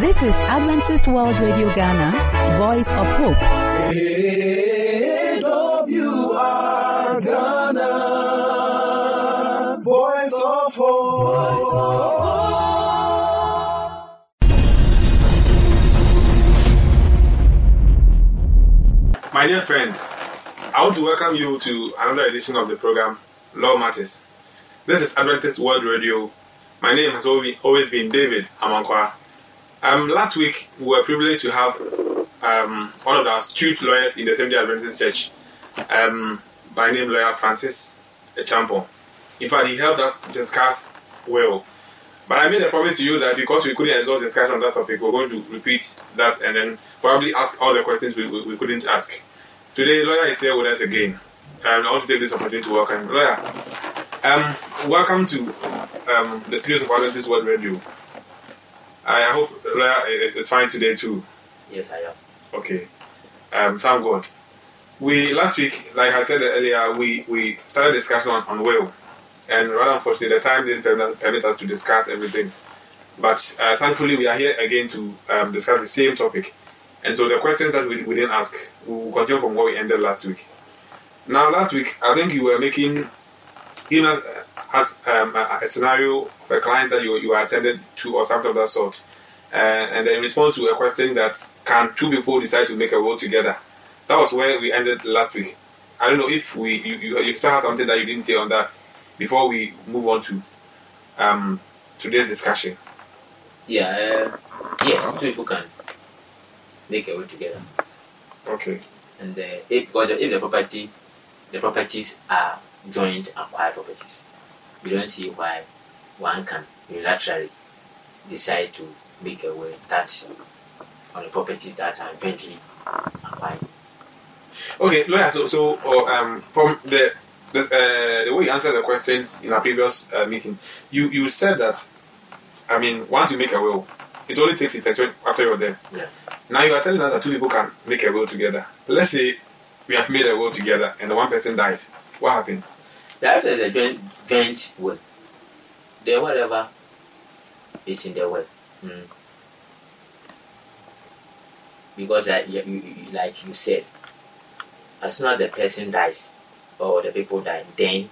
This is Adventist World Radio Ghana, Voice of Hope. AWR Ghana, Voice of Hope. My dear friend, I want to welcome you to another edition of the program Law Matters. This is Adventist World Radio. My name has always been David Amankwa. Um, last week, we were privileged to have um, one of our astute lawyers in the Seventh day Adventist Church, um, by name lawyer Francis Echampo. In fact, he helped us discuss well. But I made a promise to you that because we couldn't exhaust discussion on that topic, we're going to repeat that and then probably ask all the questions we, we, we couldn't ask. Today, lawyer is here with us again. And I want to take this opportunity to welcome. Lawyer, um, welcome to um, the studios of Adventist World Radio. I hope lawyer is, is fine today too. Yes, I am. Okay. Um, thank God. We last week, like I said earlier, we, we started discussion on, on will, and rather unfortunately, the time didn't permit, permit us to discuss everything. But uh, thankfully, we are here again to um, discuss the same topic. And so the questions that we, we didn't ask, we will continue from where we ended last week. Now, last week, I think you were making, even as, as um, a, a scenario of a client that you, you attended to or something of that sort. Uh, and then in response to a question that can two people decide to make a will together? That was where we ended last week. I don't know if we you, you, you still have something that you didn't say on that before we move on to um, today's discussion. Yeah, uh, yes, two people can make a will together. Okay. And uh, if, because if the property, the properties are joint acquired properties, we don't see why one can unilaterally decide to make a will that on the properties that are jointly acquired. Okay, lawyer. So, so uh, um, from the the, uh, the way you answered the questions in our previous uh, meeting, you you said that, I mean, once you make a will, it only takes effect after your death. Yeah. Now you are telling us that two people can make a will together. Let's say we have made a will together and the one person dies. What happens? That if there's a joint, joint will, then whatever is in the will. Mm. Because like you, you, you- like you said, as soon as the person dies or the people die, then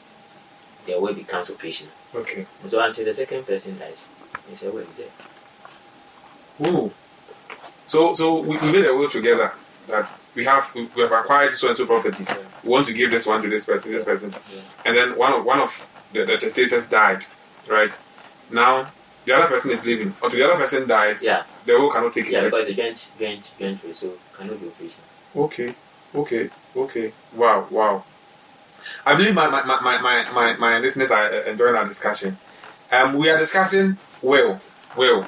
the will becomes operational. Okay. So until the second person dies, it's a will is there. Ooh. So, so we, we made a will together that we have we, we have acquired so and so properties. We want to give this one to this person, this person, Yeah. and then one of one of the, the testators died, right? Now the other person is living. Until the other person dies, Yeah, the will cannot take it yeah, effect. because it's a joint, joint, joint so cannot be operational. Okay, okay, okay. Wow, wow. I believe my my, my, my, my, my, listeners are uh, enjoying our discussion. Um, we are discussing will, will,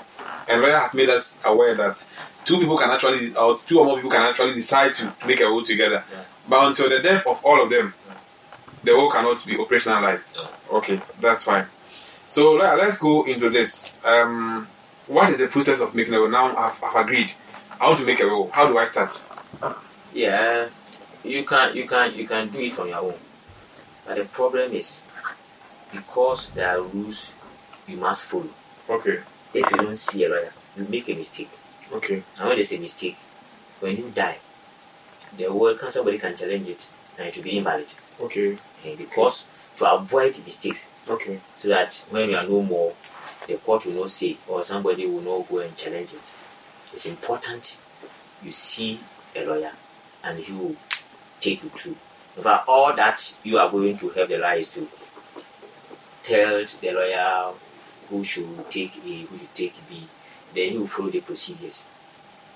and Lawyer has made us aware that two people can actually, or two or more people can actually decide to make a will together. Yeah. But until the death of all of them, the will cannot be operationalized. Okay, that's fine. So let's go into this. Um, what is the process of making a will? Now I've, I've agreed. I want to make a will. How do I start? Yeah, you can you can you can do it on your own, but the problem is because there are rules you must follow. Okay, If you don't see a lawyer, you make a mistake. okay. And when there's a mistake, when you die, the world can somebody can challenge it and it will be invalid. Okay, Eh, because to avoid mistakes, okay, so that when you are no more, the court will not say or somebody will not go and challenge it. It's important you see a lawyer and he will take you through. In fact, all that you are going to help the lawyer is to tell the lawyer who should take A, who should take B, then you follow the procedures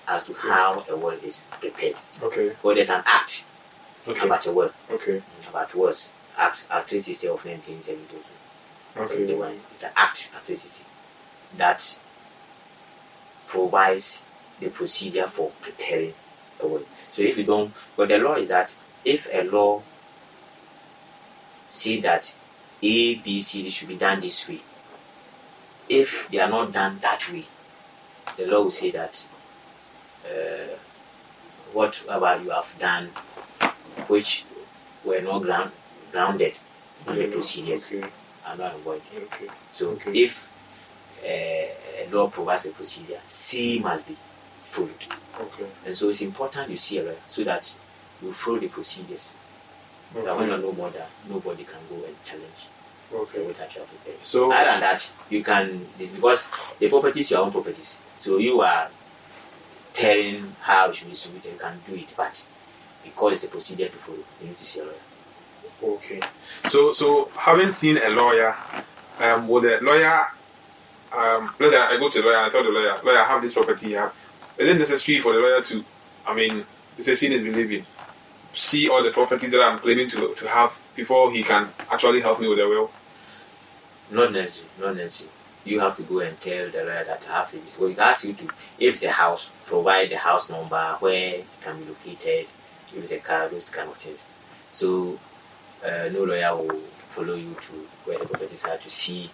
as to how a will is prepared. okay, Well, there's an act okay, about a will, okay, about wills, Act, act 360 of 1972. So the one is an act Act 360 that provides the procedure for preparing a will. So if you don't, but the law is that if a law says that A, B, C, D should be done this way, if they are not done that way, the law will say that uh, whatever you have done, which were not ground, grounded in the procedures, Okay, are not void. okay, So Okay. if uh, a law provides a procedure, C must be followed. Okay. And so it's important you see a lawyer so that you follow the procedures. That when you Okay. know more that nobody can go and challenge Okay. way that you are prepared. So Other than that, you can this- because the properties your own properties. So you are telling how it should be submitted, you can do it, but because it's a procedure to follow, you need to see a lawyer. Okay. So so having seen a lawyer, um, will the lawyer, um, let's say I go to the lawyer I tell the lawyer, lawyer, I have this property here. Is it necessary for the lawyer to, I mean, it's a sin is believing, see all the properties that I'm claiming to to have before he can actually help me with the will? Not necessary, not necessary. You have to go and tell the lawyer that I have this. Well, he asks you to, if it's a house, provide the house number, where it can be located, if it's a car, those kind of things. So, uh, no lawyer will follow you to where the properties are to see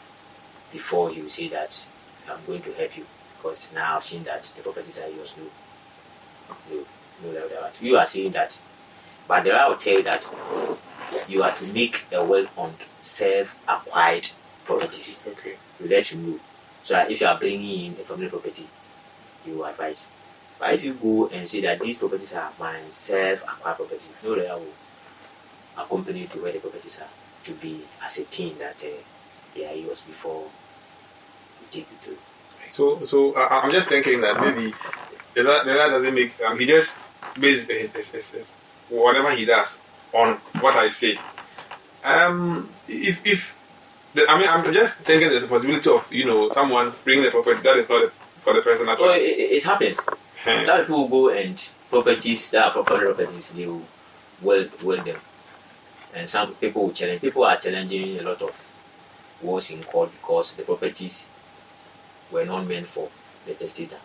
before he will say that I'm going to help you because now I've seen that the properties are yours. No, no, no lawyer. will- You are saying that, but the lawyer will tell you that you are to make a well-owned, self-acquired properties. Okay. We let you know. So that if you are bringing in a family property, you will advise. But if you go and say that these properties are my self-acquired properties, no lawyer will accompany you to where the properties are to be ascertained that uh, they are yours before you take you to. So so uh, I'm just thinking that maybe the lawyer doesn't make um, he just bases his, his, his, his whatever he does on what I say. Um, if if the, I mean I'm just thinking there's a possibility of you know someone bringing the property that is not for the person Oh, actually. it, it it happens. Hmm. Some people go and properties that are property properties, they will well well them. And some people will challenge. People are challenging a lot of wars in court because the properties were not meant for the testator.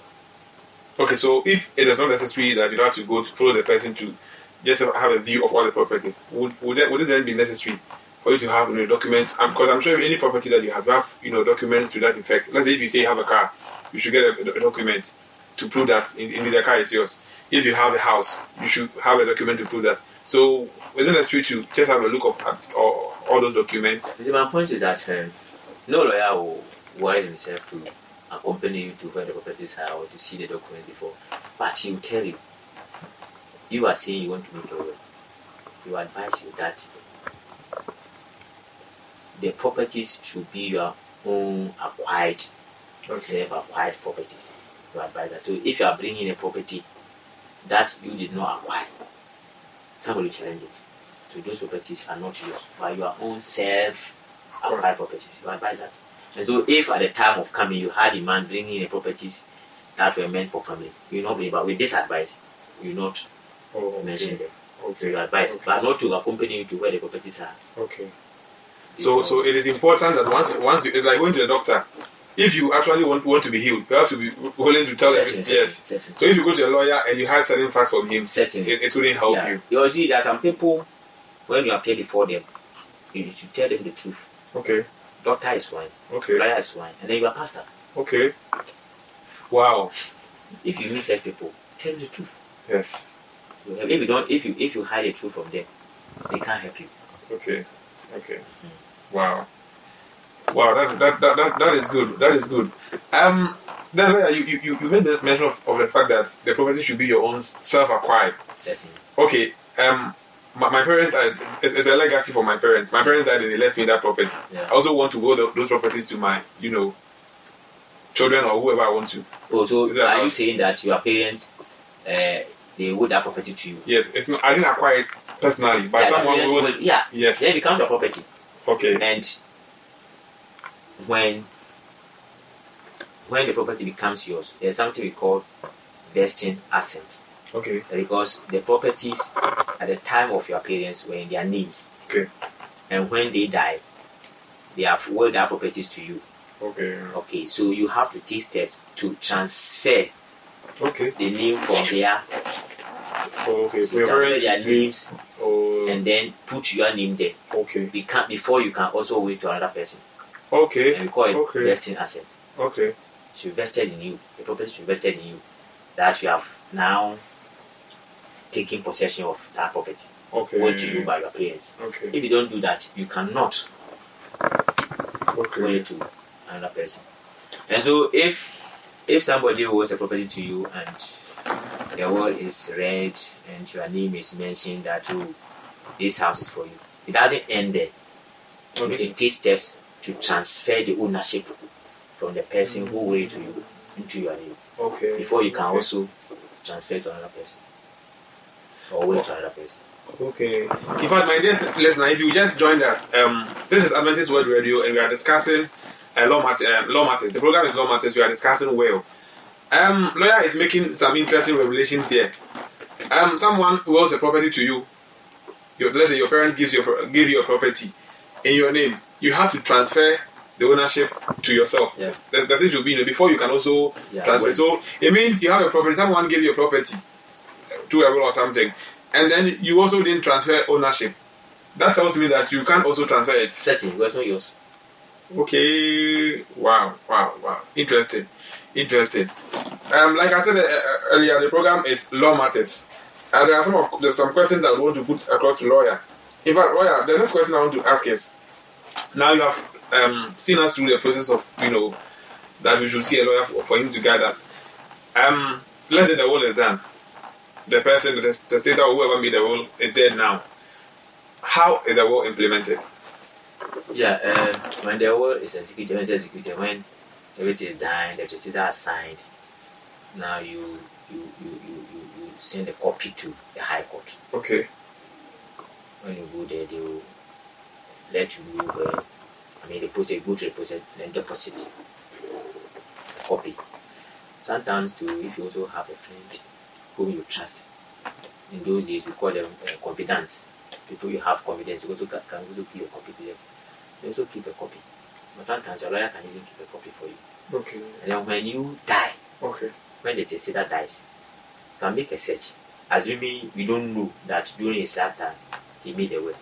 Okay, so if it is not necessary that you have to go to follow the person to just have a view of all the properties, would would it, would it then be necessary for you to have you know, documents? Um, because I'm sure any property that you have, you have you know documents to that effect. Let's say if you say you have a car, you should get a, a document to prove that in, in the car is yours. If you have a house, you should have a document to prove that. So is it necessary to just have a look of at all, all those documents? My point is that um, no lawyer will worry himself to accompany you to where the properties are or to see the document before, but he will tell you. You are saying you want to make a will. You advise you that the properties should be your own acquired, Okay. self-acquired properties. You advise that. So if you are bringing a property that you did not acquire, somebody will challenge it. So those properties are not yours, but your own self-acquired properties. You advise that. And so if at the time of coming you had a man bringing in properties that were meant for family, you will not bring. But with this advice, you not Oh, mention them. So Okay. you advise, Okay. but not to accompany you to where the properties are. Okay. So, so it is important that once, once you, it's like going to the doctor. If you actually want, want to be healed, you have to be willing to tell. Certain, certain, Yes. certain. So if you go to a lawyer and you have certain facts from him, Certain. it, it wouldn't help yeah. you. You see, there are some people when you appear before them, you should tell them the truth. Okay. Doctor is one, Okay. lawyer is one, and then you are pastor. Okay. Wow. If you meet such people, tell them the truth. Yes. If you don't, if you if you hide the truth from them, they can't help you. Okay. Okay. Mm. Wow. Wow. That that that that, that is good. That is good. Um. Then you, you, you made the mention of, of the fact that the property should be your own self-acquired. Certainly. Okay. Um. My, my parents died. It's, it's a legacy for my parents. My parents died and they left me that property. Yeah. I also want to go the, those properties to my, you know, children or whoever I want to. Oh, so are you saying that your parents, uh, they owed that property to you? Yes, it's not. I didn't acquire it personally, but Yeah, someone will- yeah, Yes. then it becomes your property. Okay. And when when the property becomes yours, there's something we call vesting assent. Okay. Because the properties at the time of your parents were in their names. Okay. And when they die, they have willed their properties to you. Okay. Okay, so you have to take steps to transfer Okay. the name from there. Oh, okay. So transfer their names Oh. and then put your name there. Okay. Beca- before you can also wait to another person. Okay. And we call it Okay. vesting assent. Okay. She invested in you. The property she invested in you. That you have now taken possession of that property. Okay. What to you by your parents. Okay. If you don't do that, you cannot Okay. it to another person. And so if if somebody owes a property to you and the will is red and your name is mentioned that oh, this house is for you, it doesn't end there. You need to take steps to transfer the ownership from the person who will it to you into your name Okay. before you can okay. also transfer to another person or it to another person. Okay. In fact, my dear listener, if you just joined us, um, this is Adventist World Radio, and we are discussing uh, law, mat- uh, law matters. The program is law matters. We are discussing will. Um, lawyer is making some interesting revelations here. Um, someone who owes a property to you. Your, let's say your parents gives you give you a property in your name. You have to transfer the ownership to yourself. Yeah. The, the thing should be you know, before you can also Yeah, transfer. well- So it means you have a property. Someone gave you a property to a will or something, and then you also didn't transfer ownership. That tells me that you can't also transfer it. Certainly, it was not yours. Okay. Wow. Wow. Wow. Interesting. Interesting. Um, like I said uh, uh, earlier, the program is law matters, and there are some of there's some questions I want to put across to lawyer. In fact, lawyer, the next question I want to ask is: Now you have um, seen us through the process of you know that we should see a lawyer for, for him to guide us. Um, let's say the will is done. The person, the, the state or whoever made the will is dead now. How is the will implemented? Yeah, uh, when the will is executed, when it's executed, when everything is done, the treaties are signed, now you you, you, you, you, you send a copy to the High Court. Okay. When you go there, they will let you where, I mean, the process, go to the process, then deposit a copy. Sometimes, too, if you also have a friend whom you trust, in those days, we call them uh, confidants. People you have confidence, you also can, can also keep a copy to them. You also keep a copy. But sometimes your lawyer can even keep a copy for you. Okay. And then when you die, Okay. when the testator dies, you can make a search. Assuming we don't know that during his lifetime he made a will,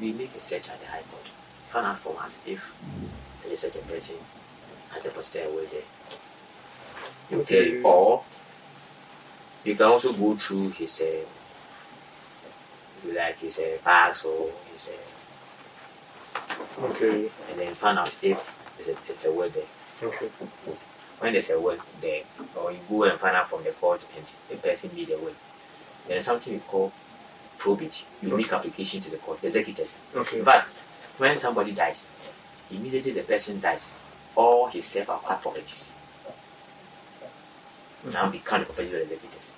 we make a search at the High Court. Find out from us if there is such a person has deposited a will there. He will tell you. Or you can also go through his, uh, you like, his uh, bags or his, uh, Okay. and then find out if there's a, there's a will there. Okay. when there's a will there, or you go and find out from the court and the person made a will, there's something we call probate. You make application to the court, executors. Okay. In fact, when somebody dies, immediately the person dies, all his self acquired properties mm-hmm. now become the property of the executors.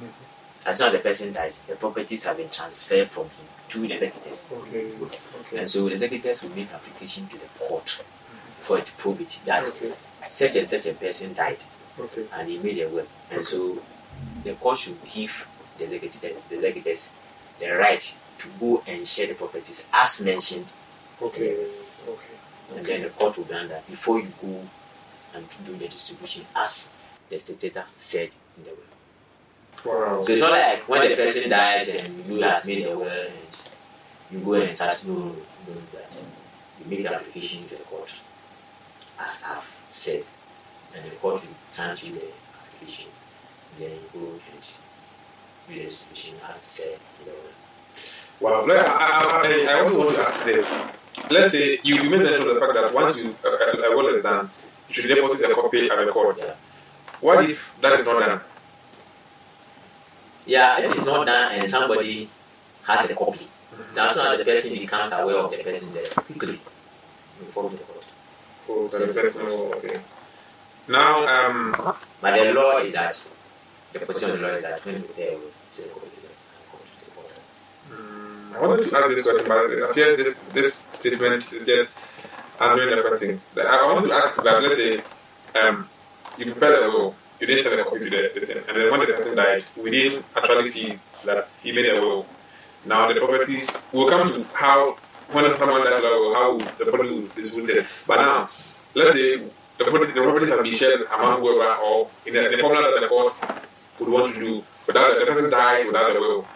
Mm-hmm. As soon as the person dies, the properties have been transferred from him to the executors. Okay. Okay. And so the executors will make application to the court mm-hmm. for it probate that Okay. such and such a person died Okay. and he made a will. And so the court should give the executive, the executors the right to go and share the properties as mentioned, Okay. Okay. and then the court will grant that before you go and do the distribution as the testator said in the will. Wow. So it's not like when the person dies and you have made a will and you go and start no, no, no, that. You make the application to the court as I've said, and the court will grant you the application. Then you go and do the distribution said in the. Wow. Like, I, I, I also want to ask this. Let's say you, you made mention of the fact that once you uh, a will is done, you should deposit a copy at the court. Yeah. What if that is not done? Yeah, if it's not done and somebody has a copy, as soon as the person becomes aware of the person there, quickly inform the court. Oh, then the person. Okay. Now, um, But the law is that is is. I wanted to ask this question, but it appears this this statement is just answering the question. I want to ask that let's say um, you prepared a will, you didn't send a copy to the person, and then when the person died, we didn't actually see that he made a will. Now the properties will come to how when someone dies, like, how the property be distributed. But now, let's say the, properties have been shared among whoever or in the, the formula that the court would want to do, without the person dies without the will.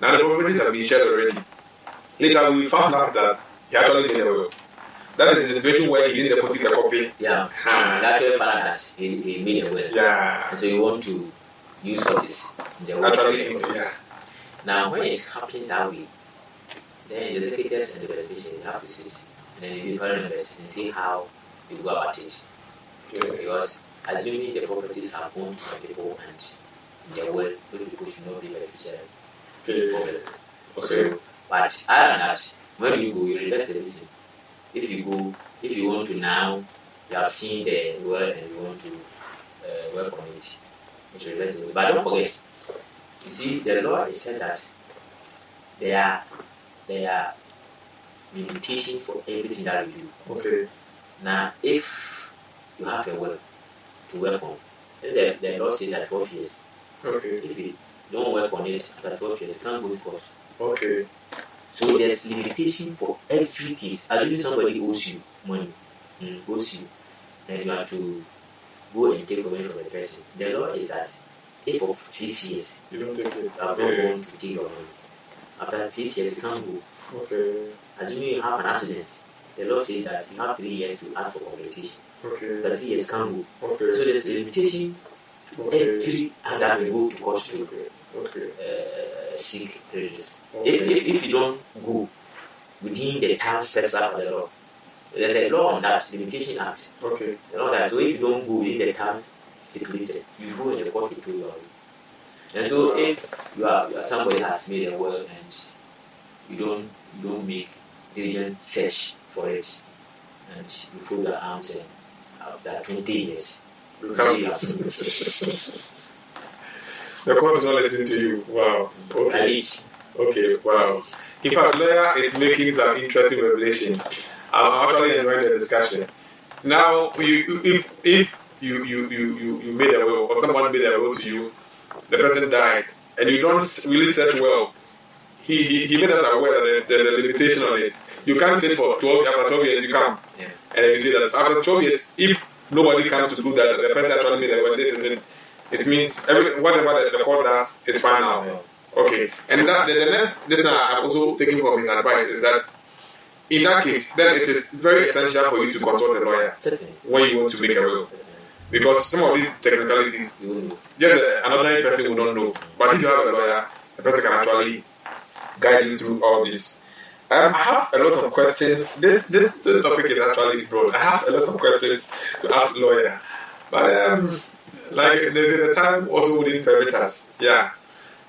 Now the properties have been shared already. Later we found out that he actually made a will. That is the situation where he didn't deposit the copy. Yeah, Ah. and actually found out that he, he made a will. Yeah. And so you want to use what is in the will. Actually, yeah. Now, when it happens that way, then the executors and the beneficiary have to sit and then the members and see how you go about it. Okay. Because assuming the properties gone to some people and their will, those people should not be beneficiary. Okay. So, but other than that, when you go, you invest everything. If you go, if you want to now, you have seen the well and you want to uh, work on it, you should invest it. But don't forget, you see, the law is said that they are they are limitations for everything that you do. Okay. Now, if you have a well to work on, then the, the law says that 12 years. Okay. If you don't work on it after 12 years, you can't go to court. Okay. So there's limitation for every case. Assuming somebody owes you money, mm, owes you, and you have to go and take money from the person. The law is that if for six years You don't take it. have not gone to take your money, after six years you can't go. Okay. Assuming you have an accident, the law says that you have three years to ask for compensation. Okay. After three years can't go. Okay. So there's a limitation to Okay. every and that will go to court to Okay. Uh, seek redress. Okay. If, if, if you don't go within the time specified by the law, there's a law on that, Limitation Act. Okay. You know that. So if you don't go within the time stipulated, you go in the court to do your. And so if you are, you are somebody has made a will and you don't you don't make diligent search for it and you fold your arms and uh, after 20 years you Come. see you have seen it. The court is not listening to you. Wow. And Okay. it Okay. Wow. In fact, lawyer is making some interesting revelations. I'm actually enjoying the discussion. Now, you, if if you you, you, you you made a will or someone made a will to you, the person died, and you don't really search well, he, he, he made us aware that there's a limitation on it. You can't sit for 12 after 12 years, you come. Yeah. And you see that after 12 years, if nobody comes to prove that the person actually made a will, this is it. It means every, whatever the, the court does is final. Okay. And that the, the next now I'm also taking from his advice is that in that case, then it is very essential for you to consult a lawyer when you want to make a will. Because some of these technicalities, know. just uh, an ordinary person will not know. But if you have a lawyer, the person can actually guide you through all this. Um, I have a lot of questions. This this this topic is actually broad. I have a lot of questions to ask lawyer, but um, like there's a time also within permit us. Yeah,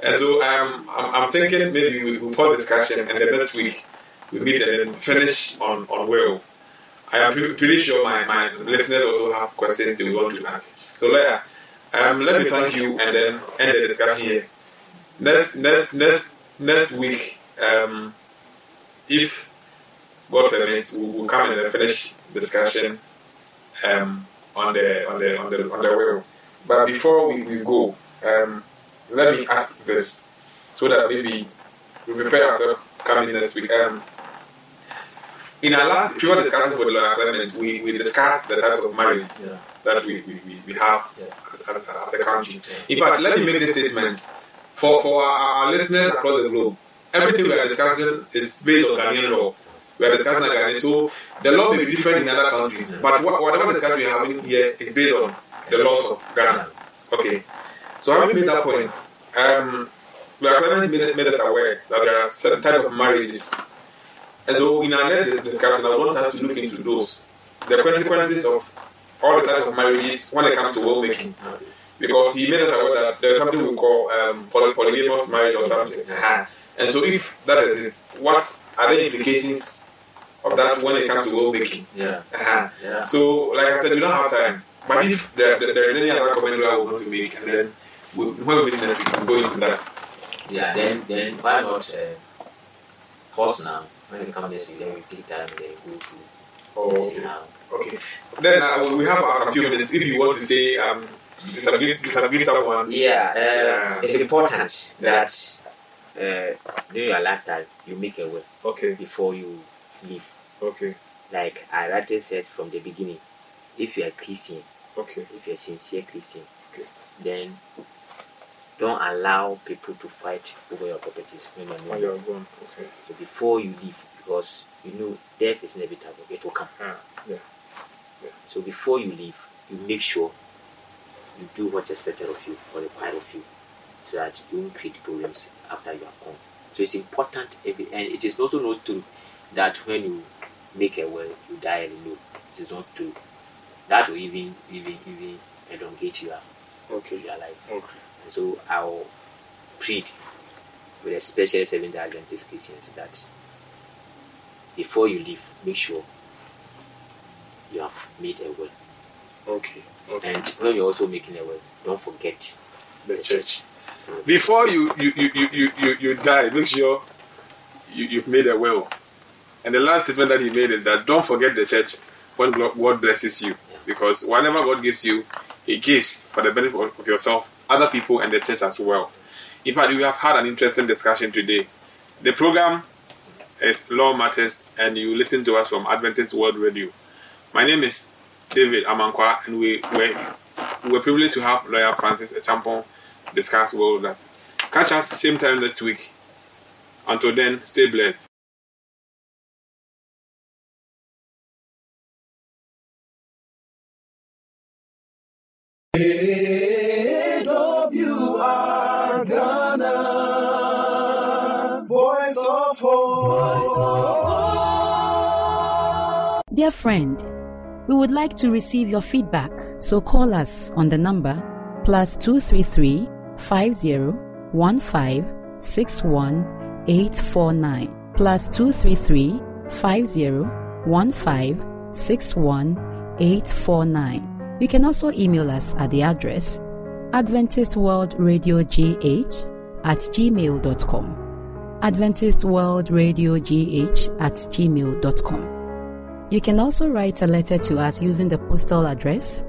and so um, I'm, I'm thinking maybe we we pause discussion and the next week we meet and then finish on on will. I am pre- pretty sure my, my listeners also have questions they want to ask. So lawyer, um, let me thank you and then end the discussion here. Next next next next week, um, if God permits, we will come and finish discussion um, on the on the on the on the will. But before we, we go, um, let me ask this so that maybe we prepare ourselves coming next week. Um, in our last previous discussions with Lawyer Clement, we, we discussed the types of marriage Yeah. that we, we, we, have Yeah. as, as a country. In fact, let me make this statement for, for our, listeners across the globe. Everything we are discussing is based on Ghanaian law. We are discussing Ghanaian, so the law may be different in other countries, but what, whatever discussion we are having here is based on the laws of Ghana. Okay, so having made that point, um, Lawyer Clement made, made us aware that there are certain types of marriages and so in our next discussion, I want us to look into those. The consequences of all the types of marriages when it comes to will making. Because he made us aware that there's something we call um, poly- polygamous marriage or something. Uh-huh. And so if that is it, what are the implications of that when it comes to will making? Yeah. Uh-huh. Yeah. So, like I said, we don't have time. But if there, there, there is any other commentary I want to make, and then we, when we meet next week, we'll go into that. Yeah, then then why not uh, pause now? When we come next week, then we take time and then go through. Oh, okay. Okay. Then uh, we have a few minutes. If you want to say, um, disagree, disagree someone. Yeah, uh, Yeah. it's important that uh, during your lifetime you make a will Okay. before you leave. Okay. Like I rightly said from the beginning, if you are Christian, Okay. if you're a sincere Christian, Okay. then don't allow people to fight over your properties when you're When you're gone. Okay. So before you leave, because you know death is inevitable, it will come. Ah, yeah. So before you leave, you make sure you do what's expected of you or required of you, so that you won't create problems after you have gone. So it's important, every, and it is also not true that when you make a will, you die alone. No, it is not true. That will even even even elongate your Okay. your life. Okay. And so I'll plead with especially Seventh Adventist Christians that before you leave, make sure you have made a will. Okay. Okay. And when you're also making a will, don't forget the church. Mm. Before you you, you, you, you, you die, make sure you, you've made a will. And the last statement that he made is that don't forget the church when God blesses you. Because whatever God gives you, He gives for the benefit of of yourself, other people, and the church as well. In fact, we have had an interesting discussion today. The program is Law Matters, and you listen to us from Adventist World Radio. My name is David Amankwa, and we were, we privileged to have lawyer Francis Echampon discuss well with us. Catch us same time next week. Until then, stay blessed. Dear friend, we would like to receive your feedback, so call us on the number plus 233 50 15 61 849 plus 233 50 15 61 849. You can also email us at the address Adventist World Radio GH at gmail.com. Adventist World Radio GH at gmail.com. You can also write a letter to us using the postal address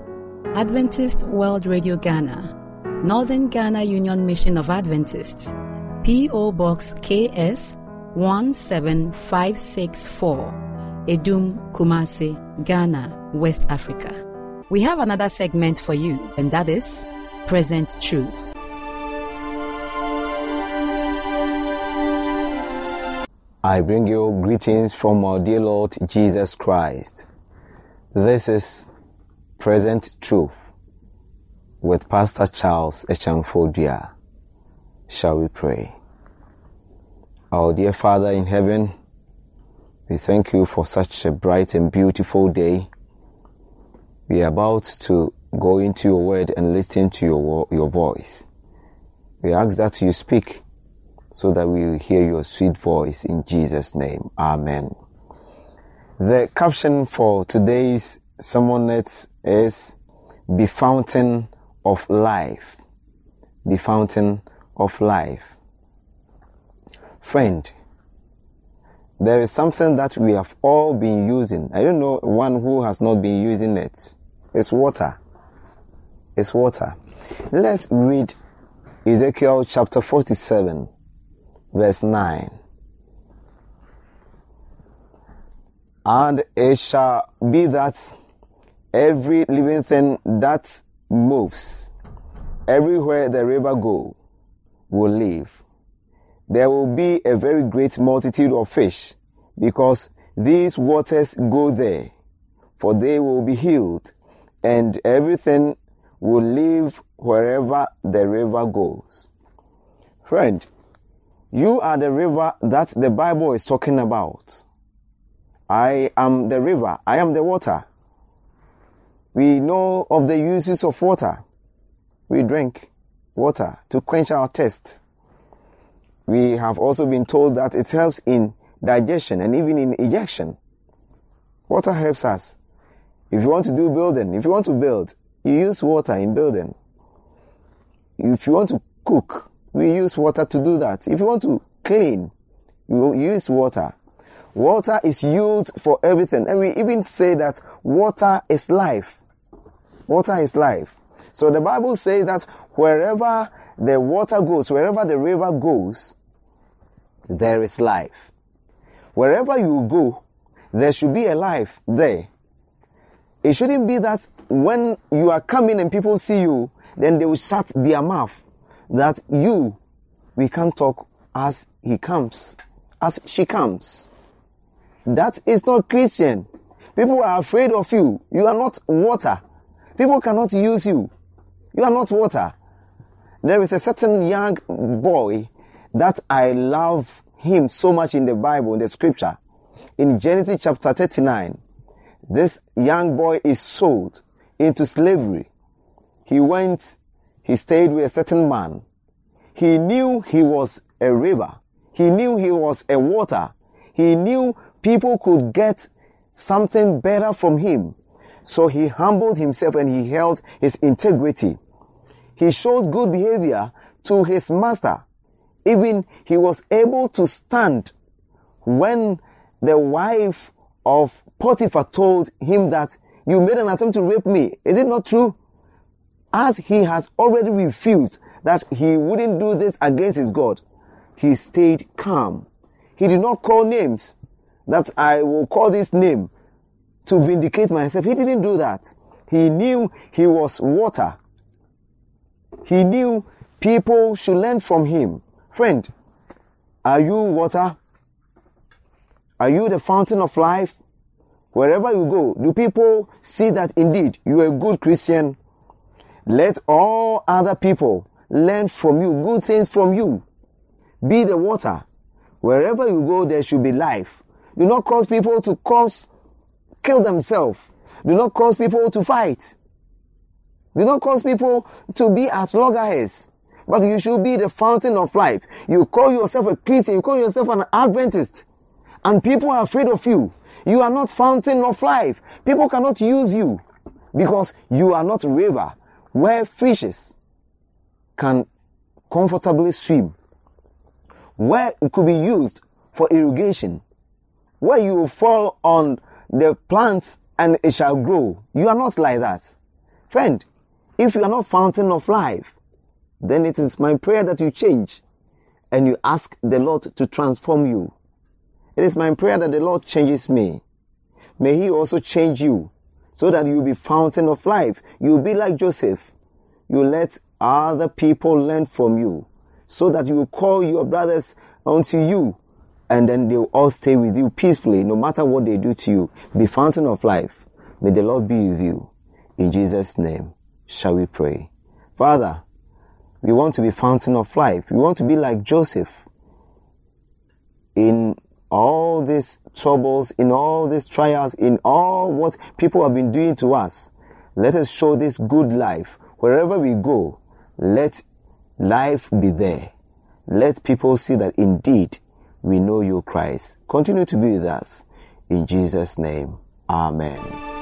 Adventist World Radio Ghana, Northern Ghana Union Mission of Adventists, P.O. Box KS 17564, Edum Kumasi, Ghana, West Africa. We have another segment for you, and that is Present Truth. I bring you greetings from our dear Lord Jesus Christ. This is Present Truth with Pastor Charles Echamfodia. Shall we pray? Our dear Father in heaven, we thank you for such a bright and beautiful day. We are about to go into your word and listen to your, your voice. We ask that you speak so that we will hear your sweet voice in Jesus' name. Amen. The caption for today's sermonette is Be Fountain of Life. Be Fountain of Life. Friend, there is something that we have all been using. I don't know one who has not been using it. It's water. It's water. Let's read Ezekiel chapter 47 verse 9. And it shall be that every living thing that moves, everywhere the river go, will live. There will be a very great multitude of fish, because these waters go there, for they will be healed, and everything will live wherever the river goes. Friend, you are the river that the Bible is talking about. I am the river. I am the water. We know of the uses of water. We drink water to quench our thirst. We have also been told that it helps in digestion and even in ejection. Water helps us. If you want to do building, if you want to build, you use water in building. If you want to cook, we use water to do that. If you want to clean, you use water. Water is used for everything. And we even say that water is life. Water is life. So the Bible says that wherever the water goes, wherever the river goes, there is life. Wherever you go, there should be a life there. It shouldn't be that when you are coming and people see you, then they will shut their mouth that you, we can't talk as he comes, as she comes. That is not Christian. People are afraid of you. You are not water. People cannot use you. You are not water. There is a certain young boy that I love him so much in the Bible, in the scripture. In Genesis chapter 39, this young boy is sold into slavery. he went, he stayed with a certain man. He knew he was a river. He knew he was a water. He knew people could get something better from him. So he humbled himself and he held his integrity. He showed good behavior to his master. Even he was able to stand when the wife of Potiphar told him that you made an attempt to rape me. Is it not true? As he has already refused that he wouldn't do this against his God, he stayed calm. He did not call names that I will call this name to vindicate myself. He didn't do that. He knew he was water. He knew people should learn from him. Friend, are you water? Are you the fountain of life? Wherever you go, do people see that indeed you are a good Christian? Let all other people learn from you, good things from you. Be the water. Wherever you go, there should be life. Do not cause people to cause, kill themselves. Do not cause people to fight. Do not cause people to be at loggerheads. But you should be the fountain of life. You call yourself a Christian, you call yourself an Adventist. And people are afraid of you. You are not fountain of life. People cannot use you because you are not river where fishes can comfortably swim. Where it could be used for irrigation. Where you fall on the plants and it shall grow. You are not like that. Friend, if you are not fountain of life, then it is my prayer that you change and you ask the Lord to transform you. It is my prayer that the Lord changes me. May He also change you so that you will be fountain of life. You will be like Joseph. You let other people learn from you so that you will call your brothers unto you and then they will all stay with you peacefully no matter what they do to you. Be fountain of life. May the Lord be with you. In Jesus' name, shall we pray. Father, we want to be fountain of life. We want to be like Joseph in all these troubles, in all these trials, in all what people have been doing to us. Let us show this good life. Wherever we go, let life be there. Let people see that indeed we know you, Christ. Continue to be with us. In Jesus' name, Amen.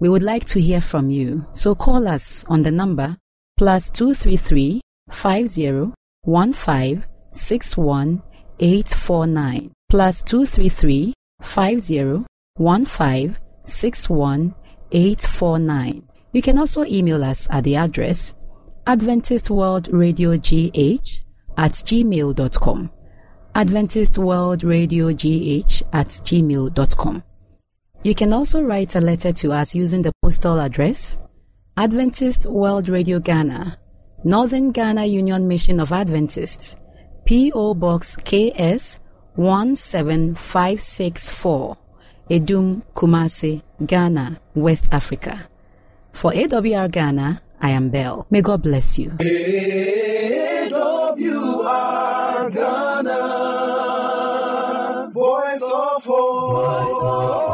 We would like to hear from you, so call us on the number plus 233 50 15 61 849 plus 233 50 15 61 849. You can also email us at the address Adventist World Radio GH at gmail.com. Adventist World Radio GH at gmail.com. You can also write a letter to us using the postal address Adventist World Radio Ghana, Northern Ghana Union Mission of Adventists, P.O. Box KS 17564, Edum Kumasi, Ghana, West Africa. For AWR Ghana, I am Bell. May God bless you. AWR Ghana, voice of hope. Voice of